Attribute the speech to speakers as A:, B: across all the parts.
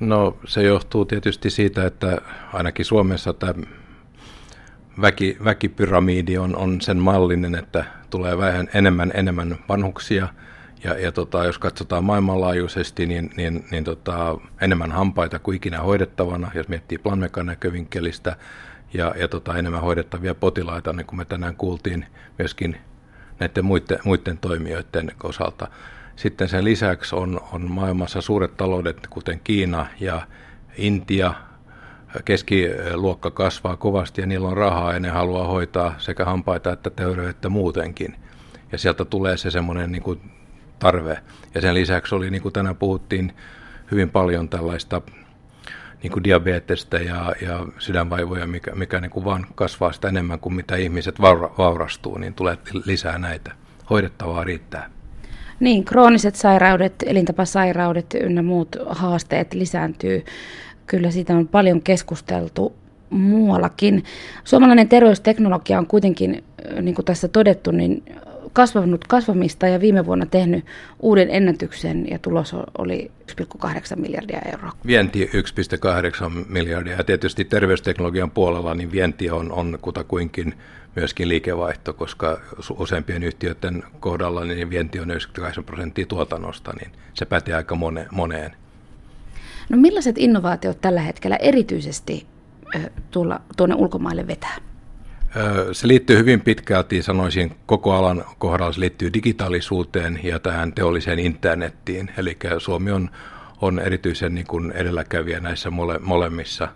A: No se johtuu tietysti siitä, että ainakin Suomessa tämä väki, väkipyramidi on, on sen mallinen, että tulee vähän enemmän enemmän vanhuksia – ja, ja tota, jos katsotaan maailmanlaajuisesti, niin, niin, niin tota, enemmän hampaita kuin ikinä hoidettavana, jos miettii planmekan näkövinkkelistä, ja, ja tota, enemmän hoidettavia potilaita, niin kuin me tänään kuultiin myöskin näiden muiden, muiden toimijoiden osalta. Sitten sen lisäksi on, on maailmassa suuret taloudet, kuten Kiina ja Intia, keskiluokka kasvaa kovasti ja niillä on rahaa ja ne haluaa hoitaa sekä hampaita että terveyttä muutenkin. Ja sieltä tulee se semmoinen niin kuin tarve. Ja sen lisäksi oli, niin kuin tänään puhuttiin, hyvin paljon tällaista niin kuin diabetesta ja, ja sydänvaivoja, mikä, mikä niin kuin vaan kasvaa sitä enemmän kuin mitä ihmiset vaura, vaurastuu, niin tulee lisää näitä. Hoidettavaa riittää.
B: Niin, krooniset sairaudet, elintapasairaudet ynnä muut haasteet lisääntyy. Kyllä siitä on paljon keskusteltu muuallakin. Suomalainen terveysteknologia on kuitenkin, niin kuin tässä todettu, niin kasvanut kasvamista ja viime vuonna tehnyt uuden ennätyksen ja tulos oli 1,8 miljardia euroa.
A: Vienti 1,8 miljardia ja tietysti terveysteknologian puolella niin vienti on, on kutakuinkin myöskin liikevaihto, koska useampien yhtiöiden kohdalla niin vienti on 98 prosenttia tuotannosta, niin se pätee aika mone, moneen.
B: No millaiset innovaatiot tällä hetkellä erityisesti tulla, tuonne ulkomaille vetää?
A: Se liittyy hyvin pitkälti, sanoisin, koko alan kohdalla se liittyy digitaalisuuteen ja tähän teolliseen internettiin. Eli Suomi on, on erityisen niin kuin edelläkävijä näissä mole, molemmissa,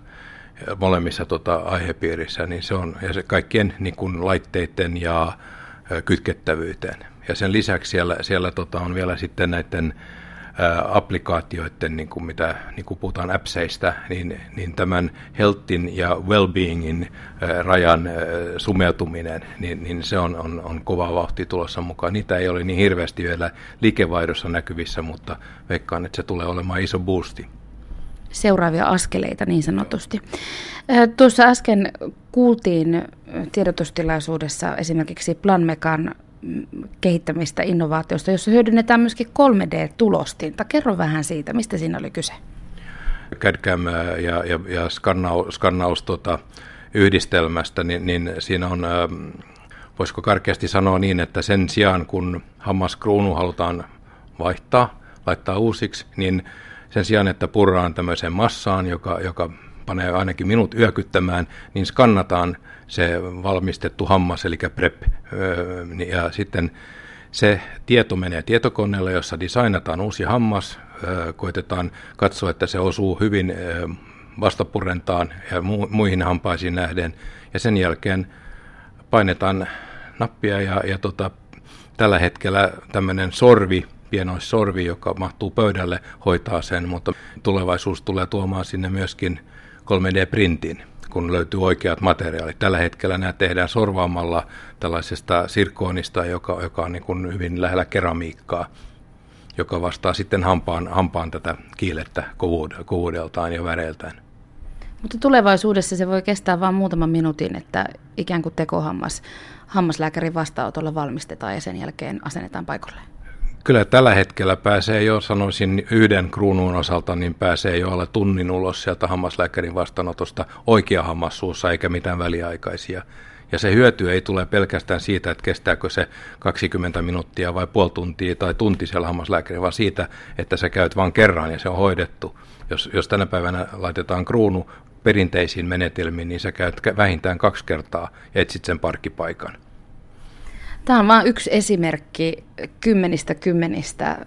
A: molemmissa tota, aihepiirissä, niin se on ja se kaikkien niin kuin laitteiden ja kytkettävyyteen. Ja sen lisäksi siellä, siellä tota, on vielä sitten näiden applikaatioiden, niin kuin mitä niin kuin puhutaan appseista, niin, niin tämän healthin ja well-beingin rajan sumeutuminen, niin, niin se on, on, on kova vauhti tulossa mukaan. Niitä ei ole niin hirveästi vielä liikevaihdossa näkyvissä, mutta veikkaan, että se tulee olemaan iso boosti
B: seuraavia askeleita niin sanotusti. Tuossa äsken kuultiin tiedotustilaisuudessa esimerkiksi Planmekan kehittämistä innovaatiosta, jossa hyödynnetään myöskin 3D-tulostinta. Kerro vähän siitä, mistä siinä oli kyse.
A: CAD-CAM ja, ja, ja skannaus, skannaus tota, yhdistelmästä, niin, niin siinä on, voisiko karkeasti sanoa niin, että sen sijaan kun hammaskruunu halutaan vaihtaa, laittaa uusiksi, niin sen sijaan, että purraan tämmöiseen massaan, joka, joka panee ainakin minut yökyttämään, niin skannataan se valmistettu hammas, eli PrEP, niin, ja sitten se tieto menee tietokoneelle, jossa designataan uusi hammas, koitetaan katsoa, että se osuu hyvin vastapurentaan ja muihin hampaisiin nähden, ja sen jälkeen painetaan nappia ja, ja tota, tällä hetkellä tämmöinen sorvi, pienoissorvi, joka mahtuu pöydälle, hoitaa sen, mutta tulevaisuus tulee tuomaan sinne myöskin 3D-printin kun löytyy oikeat materiaalit. Tällä hetkellä nämä tehdään sorvaamalla tällaisesta sirkoonista, joka, joka on niin kuin hyvin lähellä keramiikkaa, joka vastaa sitten hampaan, hampaan tätä kiilettä kovuudeltaan ja väreiltään.
B: Mutta tulevaisuudessa se voi kestää vain muutaman minuutin, että ikään kuin tekohammas hammaslääkärin vastaanotolla valmistetaan ja sen jälkeen asennetaan paikoilleen.
A: Kyllä tällä hetkellä pääsee jo, sanoisin yhden kruunun osalta, niin pääsee jo alle tunnin ulos sieltä hammaslääkärin vastaanotosta oikea hammassuussa eikä mitään väliaikaisia. Ja se hyöty ei tule pelkästään siitä, että kestääkö se 20 minuuttia vai puoli tuntia tai tunti siellä hammaslääkärin, vaan siitä, että sä käyt vain kerran ja se on hoidettu. Jos, jos tänä päivänä laitetaan kruunu perinteisiin menetelmiin, niin sä käyt vähintään kaksi kertaa ja etsit sen parkkipaikan.
B: Tämä on vain yksi esimerkki kymmenistä kymmenistä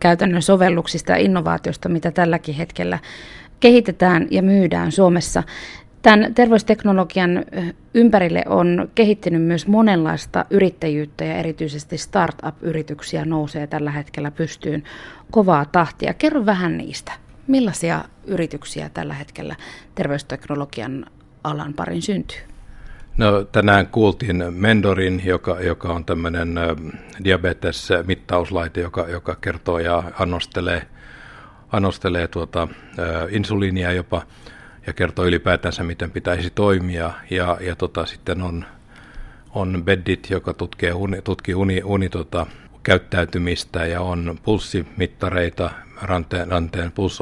B: käytännön sovelluksista ja innovaatioista, mitä tälläkin hetkellä kehitetään ja myydään Suomessa. Tämän terveysteknologian ympärille on kehittynyt myös monenlaista yrittäjyyttä ja erityisesti startup-yrityksiä nousee tällä hetkellä pystyyn kovaa tahtia. Kerro vähän niistä. Millaisia yrityksiä tällä hetkellä terveysteknologian alan parin syntyy?
A: No, tänään kuultiin Mendorin, joka, joka on tämmöinen diabetes-mittauslaite, joka, joka kertoo ja annostelee, annostelee tuota, insuliinia jopa ja kertoo ylipäätänsä, miten pitäisi toimia. Ja, ja tota, sitten on, on Beddit, joka tutkii, uni, tutkii uni, uni tota, käyttäytymistä ja on pulssimittareita, ranteen, ranteen puls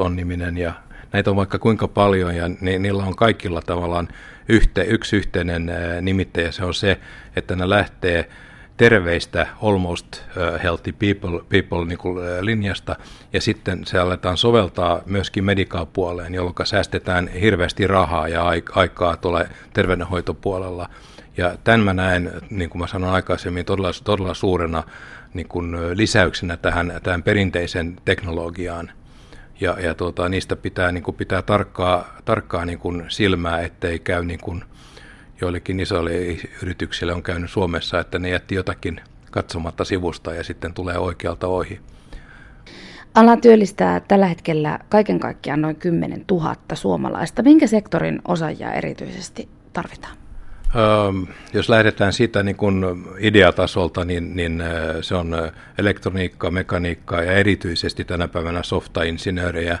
A: ja näitä on vaikka kuinka paljon ja ni, niillä on kaikilla tavallaan yhte, yksi yhteinen nimittäjä, se on se, että ne lähtee terveistä almost healthy people, people niin kuin linjasta, ja sitten se aletaan soveltaa myöskin medikapuoleen, jolloin säästetään hirveästi rahaa ja aikaa tulee terveydenhoitopuolella. Ja tämän mä näen, niin kuin mä sanoin aikaisemmin, todella, todella suurena niin kuin lisäyksenä tähän, tähän perinteisen teknologiaan. Ja, ja tuota, niistä pitää, niin kuin pitää tarkkaa, tarkkaa niin kuin silmää, ettei käy niin kuin joillekin isoille yrityksille on käynyt Suomessa, että ne jätti jotakin katsomatta sivusta ja sitten tulee oikealta ohi.
B: Ala työllistää tällä hetkellä kaiken kaikkiaan noin 10 000 suomalaista. Minkä sektorin osaajia erityisesti tarvitaan?
A: Öö, jos lähdetään siitä niin kuin ideatasolta, niin, niin se on elektroniikka, mekaniikka ja erityisesti tänä päivänä softainsinöörejä.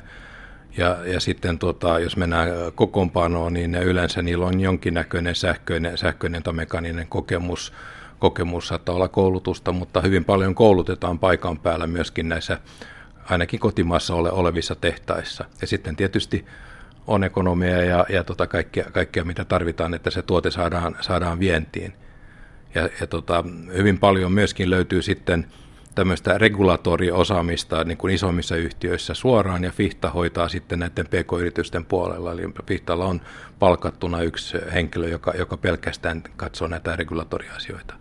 A: Ja, ja sitten tota, jos mennään kokoonpanoon, niin yleensä niillä on jonkinnäköinen sähköinen, sähköinen tai mekaninen kokemus. Kokemus saattaa olla koulutusta, mutta hyvin paljon koulutetaan paikan päällä myöskin näissä ainakin kotimaassa ole, olevissa tehtaissa. Ja sitten tietysti on ekonomia ja, ja tota kaikkea, kaikkea, mitä tarvitaan, että se tuote saadaan, saadaan vientiin. Ja, ja tota, hyvin paljon myöskin löytyy sitten tämmöistä regulatoriosaamista niin kuin isommissa yhtiöissä suoraan, ja Fihta hoitaa sitten näiden pk-yritysten puolella. Eli Fihtalla on palkattuna yksi henkilö, joka, joka pelkästään katsoo näitä regulatoriasioita.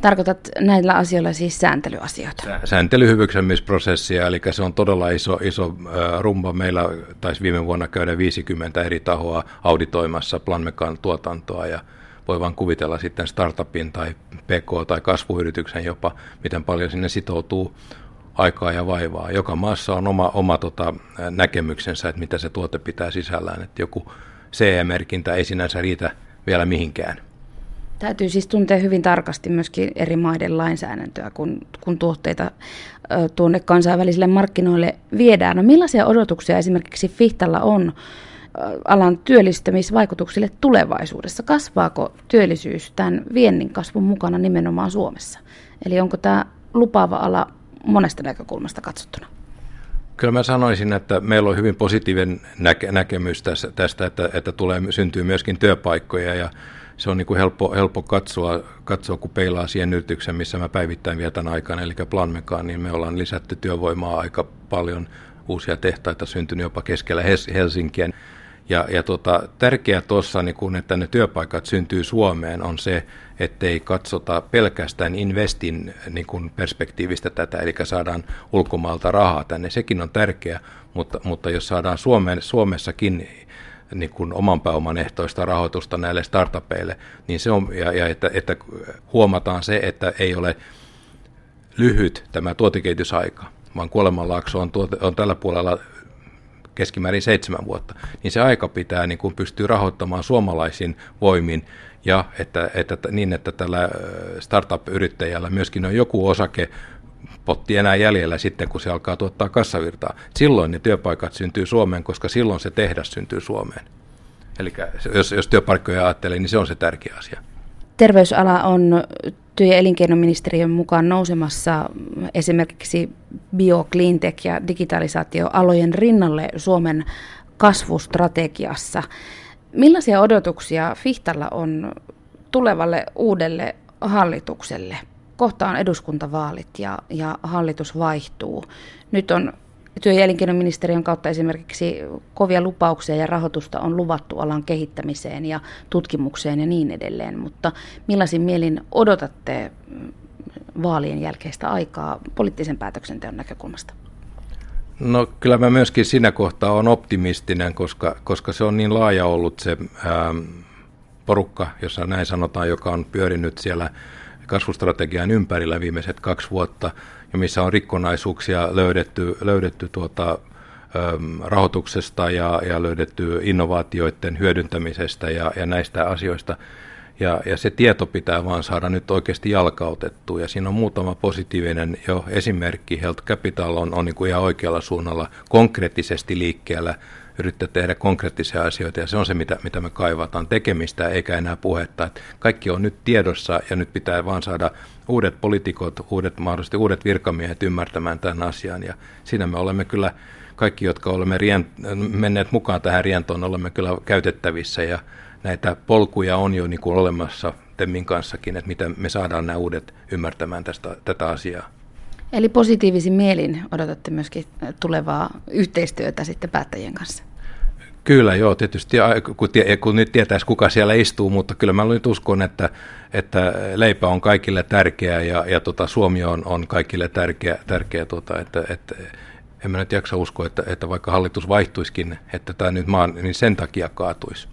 B: Tarkoitat näillä asioilla siis sääntelyasioita?
A: Sääntelyhyvyksemiprosessia, eli se on todella iso, iso rumba. Meillä taisi viime vuonna käydä 50 eri tahoa auditoimassa Planmekan tuotantoa, ja voi vaan kuvitella sitten startupin tai PK- tai kasvuyrityksen jopa, miten paljon sinne sitoutuu aikaa ja vaivaa. Joka maassa on oma, oma tota, näkemyksensä, että mitä se tuote pitää sisällään. Että joku CE-merkintä ei sinänsä riitä vielä mihinkään.
B: Täytyy siis tuntea hyvin tarkasti myöskin eri maiden lainsäädäntöä, kun, kun tuotteita ö, tuonne kansainvälisille markkinoille viedään. No millaisia odotuksia esimerkiksi Fihtalla on alan työllistämisvaikutuksille tulevaisuudessa? Kasvaako työllisyys tämän viennin kasvun mukana nimenomaan Suomessa? Eli onko tämä lupaava ala monesta näkökulmasta katsottuna?
A: Kyllä mä sanoisin, että meillä on hyvin positiivinen näke- näkemys tästä, tästä että, että tulee, syntyy myöskin työpaikkoja ja se on niin kuin helppo, helppo katsoa, katsoa, kun peilaa siihen yrityksen, missä mä päivittäin vietän aikana, eli Planmekaan, niin me ollaan lisätty työvoimaa aika paljon, uusia tehtaita syntynyt jopa keskellä Helsinkiä. Ja, ja tota, tärkeää tuossa, niin että ne työpaikat syntyy Suomeen, on se, ettei katsota pelkästään investin niin kuin perspektiivistä tätä, eli saadaan ulkomaalta rahaa tänne. Sekin on tärkeää, mutta, mutta jos saadaan Suomeen, Suomessakin niin kuin oman pääoman ehtoista rahoitusta näille startupeille, niin se on, ja, ja että, että huomataan se, että ei ole lyhyt tämä tuotekehitysaika, vaan kuolemanlaakso on, tuote, on tällä puolella keskimäärin seitsemän vuotta, niin se aika pitää niin kuin pystyä rahoittamaan suomalaisin voimin ja että, että, niin, että tällä startup-yrittäjällä myöskin on joku osake potti enää jäljellä sitten, kun se alkaa tuottaa kassavirtaa. Silloin ne työpaikat syntyy Suomeen, koska silloin se tehdas syntyy Suomeen. Eli jos, jos työpaikkoja ajattelee, niin se on se tärkeä asia.
B: Terveysala on työ- ja elinkeinoministeriön mukaan nousemassa esimerkiksi bio, cleantech ja digitalisaatioalojen rinnalle Suomen kasvustrategiassa. Millaisia odotuksia Fihtalla on tulevalle uudelle hallitukselle? Kohta on eduskuntavaalit ja, ja hallitus vaihtuu. Nyt on työ- ja elinkeinoministeriön kautta esimerkiksi kovia lupauksia ja rahoitusta on luvattu alan kehittämiseen ja tutkimukseen ja niin edelleen, mutta millaisin mielin odotatte vaalien jälkeistä aikaa poliittisen päätöksenteon näkökulmasta?
A: No kyllä mä myöskin siinä kohtaa on optimistinen, koska, koska se on niin laaja ollut se ää, porukka, jossa näin sanotaan, joka on pyörinyt siellä kasvustrategian ympärillä viimeiset kaksi vuotta – ja missä on rikkonaisuuksia löydetty, löydetty tuota, rahoituksesta ja, ja löydetty innovaatioiden hyödyntämisestä ja, ja näistä asioista. Ja, ja se tieto pitää vaan saada nyt oikeasti jalkautettua. Ja siinä on muutama positiivinen jo esimerkki. Health Capital on, on niin kuin ihan oikealla suunnalla konkreettisesti liikkeellä yrittää tehdä konkreettisia asioita ja se on se, mitä, mitä me kaivataan, tekemistä eikä enää puhetta. Että kaikki on nyt tiedossa ja nyt pitää vaan saada uudet poliitikot, uudet, mahdollisesti uudet virkamiehet ymmärtämään tämän asian ja siinä me olemme kyllä kaikki jotka olemme rien, menneet mukaan tähän rientoon, olemme kyllä käytettävissä ja näitä polkuja on jo niin kuin olemassa Temmin kanssakin, että miten me saadaan nämä uudet ymmärtämään tästä, tätä asiaa.
B: Eli positiivisin mielin odotatte myöskin tulevaa yhteistyötä sitten päättäjien kanssa?
A: Kyllä joo, tietysti kun, tie, kun nyt tietäisi kuka siellä istuu, mutta kyllä mä nyt uskon, että, että leipä on kaikille tärkeä ja, ja tota, Suomi on, on kaikille tärkeä, tärkeä tota, että, että en mä nyt jaksa uskoa, että, että vaikka hallitus vaihtuisikin, että tämä nyt maan, niin sen takia kaatuisi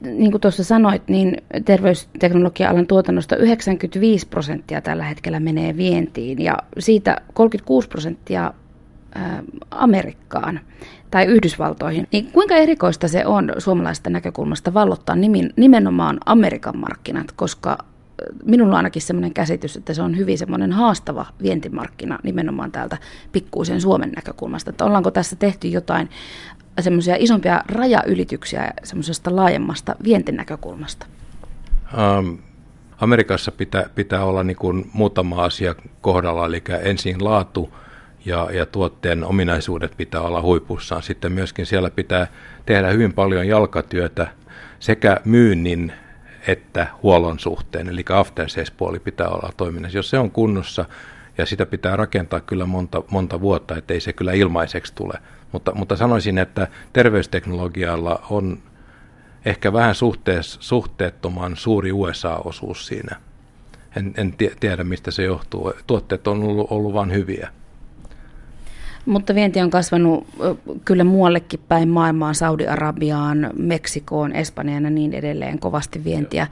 B: niin kuin tuossa sanoit, niin terveysteknologia-alan tuotannosta 95 prosenttia tällä hetkellä menee vientiin ja siitä 36 prosenttia Amerikkaan tai Yhdysvaltoihin. Niin kuinka erikoista se on suomalaisesta näkökulmasta vallottaa nimenomaan Amerikan markkinat, koska minulla on ainakin sellainen käsitys, että se on hyvin semmoinen haastava vientimarkkina nimenomaan täältä pikkuisen Suomen näkökulmasta. Että ollaanko tässä tehty jotain semmoisia isompia rajaylityksiä semmoisesta laajemmasta vientinäkökulmasta?
A: Um, Amerikassa pitää, pitää olla niin kuin muutama asia kohdalla, eli ensin laatu ja, ja tuotteen ominaisuudet pitää olla huipussaan. Sitten myöskin siellä pitää tehdä hyvin paljon jalkatyötä sekä myynnin että huollon suhteen, eli after puoli pitää olla toiminnassa. Jos se on kunnossa, ja sitä pitää rakentaa kyllä monta, monta vuotta, ettei se kyllä ilmaiseksi tule. Mutta, mutta sanoisin, että terveysteknologialla on ehkä vähän suhtees, suhteettoman suuri USA-osuus siinä. En, en tiedä, mistä se johtuu. Tuotteet on ollut, ollut vain hyviä.
B: Mutta vienti on kasvanut kyllä muuallekin päin maailmaan, Saudi-Arabiaan, Meksikoon, Espanjaan ja niin edelleen. Kovasti vientiä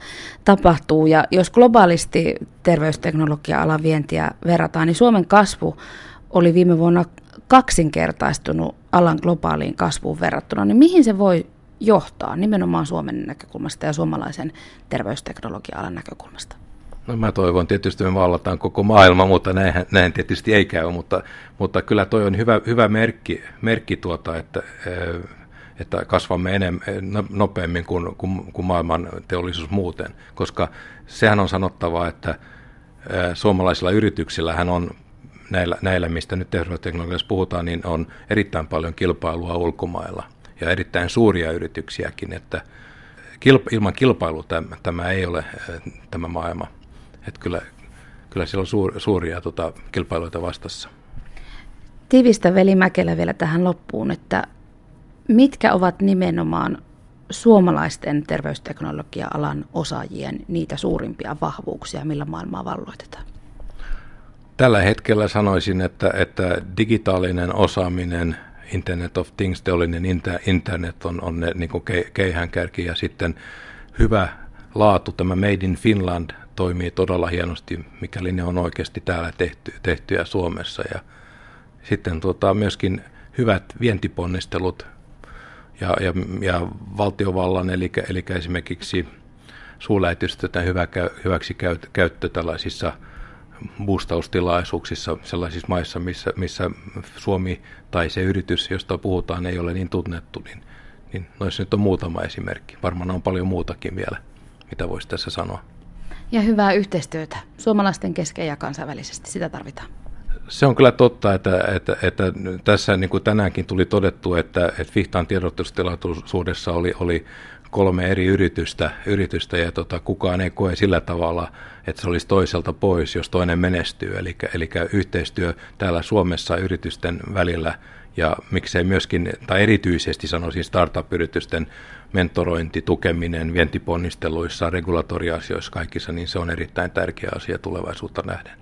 B: tapahtuu. Ja jos globaalisti terveysteknologia-alan vientiä verrataan, niin Suomen kasvu oli viime vuonna kaksinkertaistunut alan globaaliin kasvuun verrattuna. Niin mihin se voi johtaa nimenomaan Suomen näkökulmasta ja suomalaisen terveysteknologia-alan näkökulmasta?
A: No mä toivon tietysti, me vallataan koko maailma, mutta näin, näin tietysti ei käy, mutta, mutta kyllä toi on hyvä, hyvä merkki, merkki tuota, että, eh, että kasvamme enemmän, no, nopeammin kuin, kuin, kuin maailman teollisuus muuten, koska sehän on sanottava, että eh, suomalaisilla yrityksillä hän on näillä, näillä, mistä nyt terveysteknologiassa puhutaan, niin on erittäin paljon kilpailua ulkomailla ja erittäin suuria yrityksiäkin, että ilman kilpailua tämä, tämä ei ole eh, tämä maailma. Että kyllä, kyllä siellä on suur, suuria tota, kilpailuita vastassa.
B: Tivistä Veli Mäkelä vielä tähän loppuun, että mitkä ovat nimenomaan suomalaisten terveysteknologia-alan osaajien niitä suurimpia vahvuuksia, millä maailmaa valloitetaan?
A: Tällä hetkellä sanoisin, että, että digitaalinen osaaminen, Internet of Things, teollinen internet on, on ne niin keihäänkärki ja sitten hyvä laatu, tämä Made in Finland toimii todella hienosti, mikäli ne on oikeasti täällä tehty, tehtyjä Suomessa. Ja sitten tota, myöskin hyvät vientiponnistelut ja, ja, ja valtiovallan, eli, eli esimerkiksi suurlähetystöten hyvä, hyväksi käyttö tällaisissa boostaustilaisuuksissa sellaisissa maissa, missä, missä Suomi tai se yritys, josta puhutaan, ei ole niin tunnettu, niin, niin noissa nyt on muutama esimerkki. Varmaan on paljon muutakin vielä, mitä voisi tässä sanoa
B: ja hyvää yhteistyötä suomalaisten kesken ja kansainvälisesti. Sitä tarvitaan.
A: Se on kyllä totta, että, että, että tässä niin kuin tänäänkin tuli todettu, että, että Fihtaan tiedotustilaisuudessa oli, oli kolme eri yritystä, yritystä ja tota, kukaan ei koe sillä tavalla, että se olisi toiselta pois, jos toinen menestyy. Eli, eli yhteistyö täällä Suomessa yritysten välillä ja miksei myöskin, tai erityisesti sanoisin startup-yritysten mentorointi, tukeminen vientiponnisteluissa, regulatoriasioissa kaikissa, niin se on erittäin tärkeä asia tulevaisuutta nähden.